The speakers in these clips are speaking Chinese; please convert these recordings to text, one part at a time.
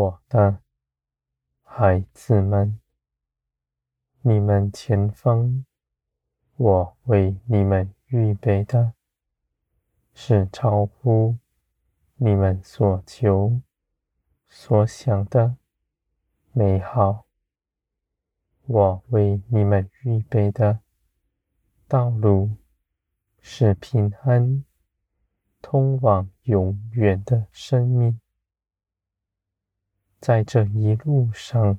我的孩子们，你们前方，我为你们预备的，是超乎你们所求所想的美好。我为你们预备的道路，是平安，通往永远的生命。在这一路上，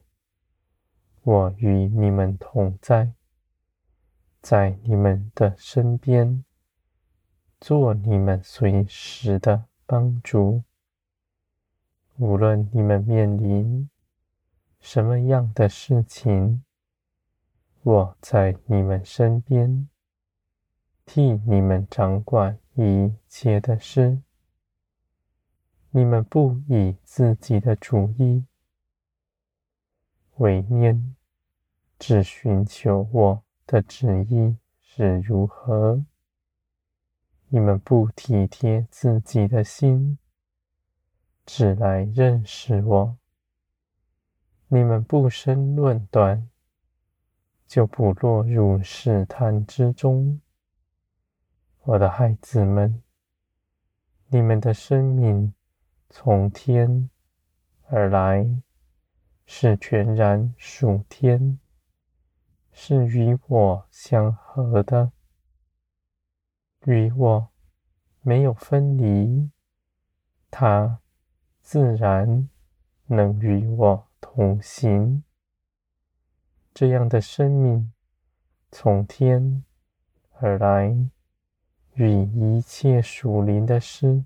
我与你们同在，在你们的身边，做你们随时的帮助。无论你们面临什么样的事情，我在你们身边，替你们掌管一切的事。你们不以自己的主意为念，只寻求我的旨意是如何。你们不体贴自己的心，只来认识我。你们不生论断，就不落入试探之中。我的孩子们，你们的生命。从天而来，是全然属天，是与我相合的，与我没有分离，他自然能与我同行。这样的生命从天而来，与一切属灵的事。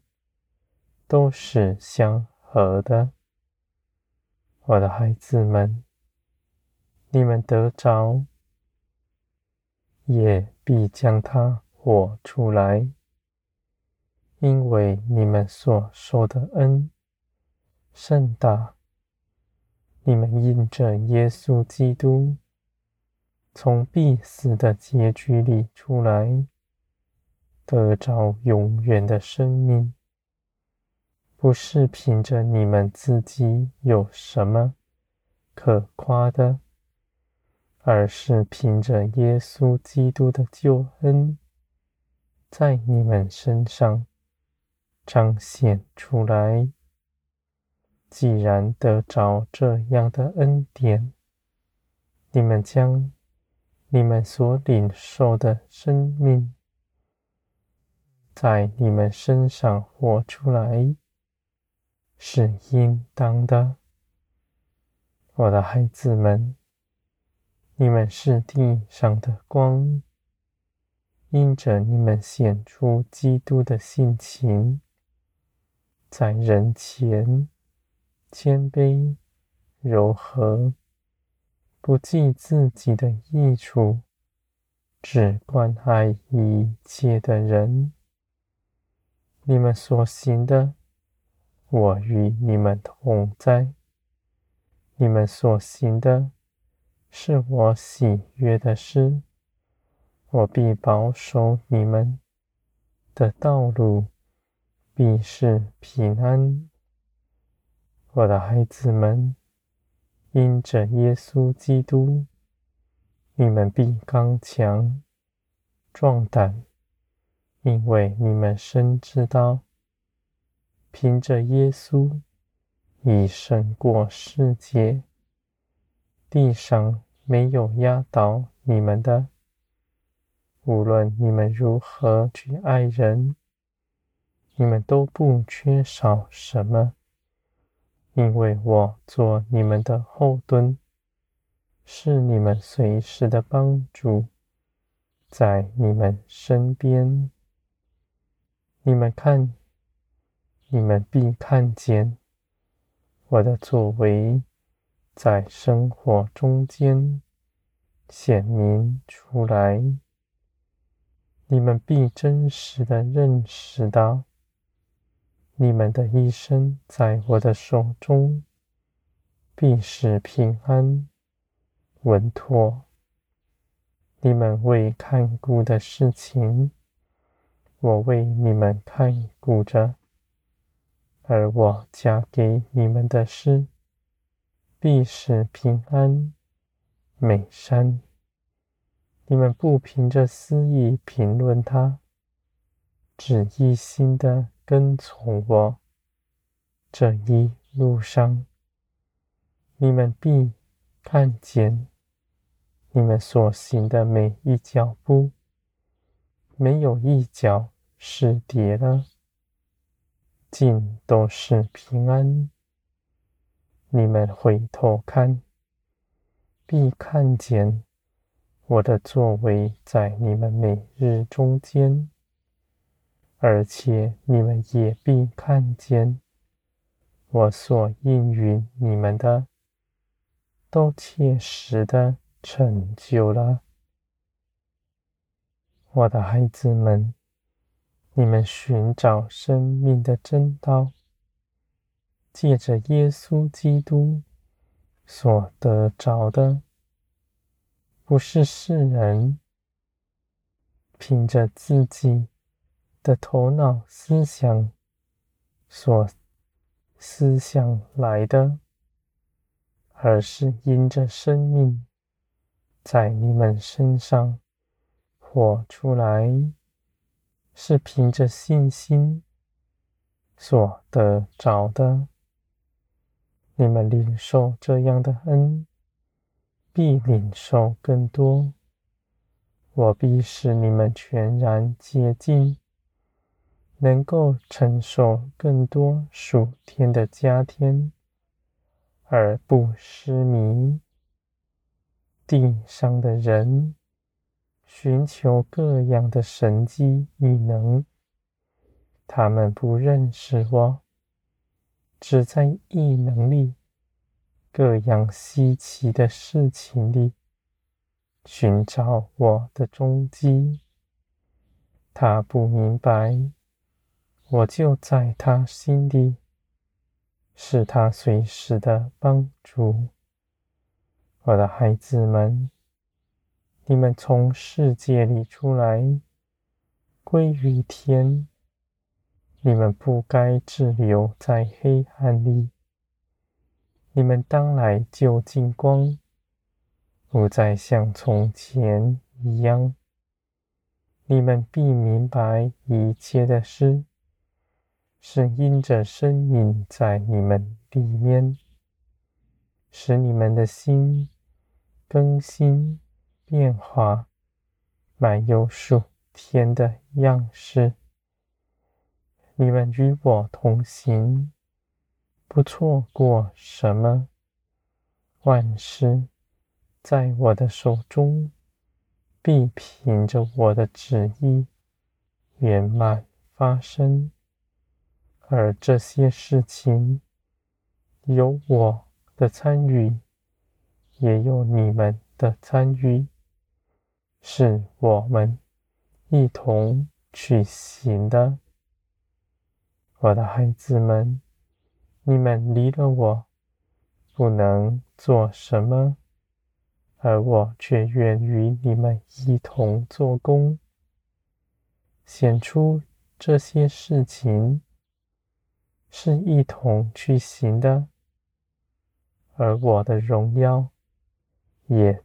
都是相合的，我的孩子们，你们得着，也必将它活出来，因为你们所受的恩甚大。你们因着耶稣基督从必死的结局里出来，得着永远的生命。不是凭着你们自己有什么可夸的，而是凭着耶稣基督的救恩，在你们身上彰显出来。既然得着这样的恩典，你们将你们所领受的生命，在你们身上活出来。是应当的，我的孩子们，你们是地上的光，因着你们显出基督的性情，在人前谦卑柔和，不计自己的益处，只关爱一切的人，你们所行的。我与你们同在，你们所行的是我喜悦的事，我必保守你们的道路，必是平安。我的孩子们，因着耶稣基督，你们必刚强壮胆，因为你们深知道。凭着耶稣，已胜过世界，地上没有压倒你们的。无论你们如何去爱人，你们都不缺少什么，因为我做你们的后盾，是你们随时的帮助，在你们身边。你们看。你们必看见我的作为，在生活中间显明出来。你们必真实的认识到，你们的一生在我的手中，必是平安稳妥。你们未看顾的事情，我为你们看顾着。而我加给你们的诗，必是平安美善。你们不凭着私意评论他，只一心的跟从我。这一路上，你们必看见你们所行的每一脚步，没有一脚是跌了，尽都是平安。你们回头看，必看见。我的作为在你们每日中间，而且你们也必看见我所应允你们的，都切实的成就了。我的孩子们，你们寻找生命的真道，借着耶稣基督所得着的。不是世人凭着自己的头脑思想所思想来的，而是因着生命在你们身上活出来，是凭着信心所得着的。你们领受这样的恩。必领受更多，我必使你们全然洁净，能够承受更多属天的加添，而不失迷。地上的人寻求各样的神迹异能，他们不认识我，只在异能里。各样稀奇的事情里，寻找我的踪迹。他不明白，我就在他心里，是他随时的帮助。我的孩子们，你们从世界里出来，归于天。你们不该滞留在黑暗里。你们当来就近光，不再像从前一样。你们必明白一切的事，是因着生命在你们里面，使你们的心更新变化，满有属天的样式。你们与我同行。不错过什么，万事在我的手中，必凭着我的旨意圆满发生。而这些事情有我的参与，也有你们的参与，是我们一同去行的，我的孩子们。你们离了我，不能做什么，而我却愿与你们一同做工，显出这些事情是一同去行的，而我的荣耀也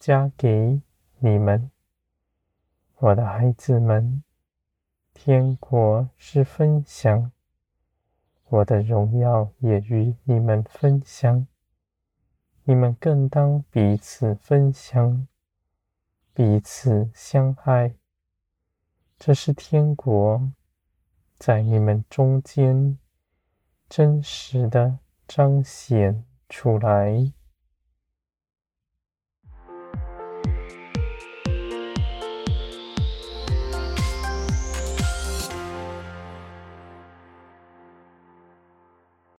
加给你们，我的孩子们。天国是分享。我的荣耀也与你们分享，你们更当彼此分享，彼此相爱。这是天国在你们中间真实的彰显出来。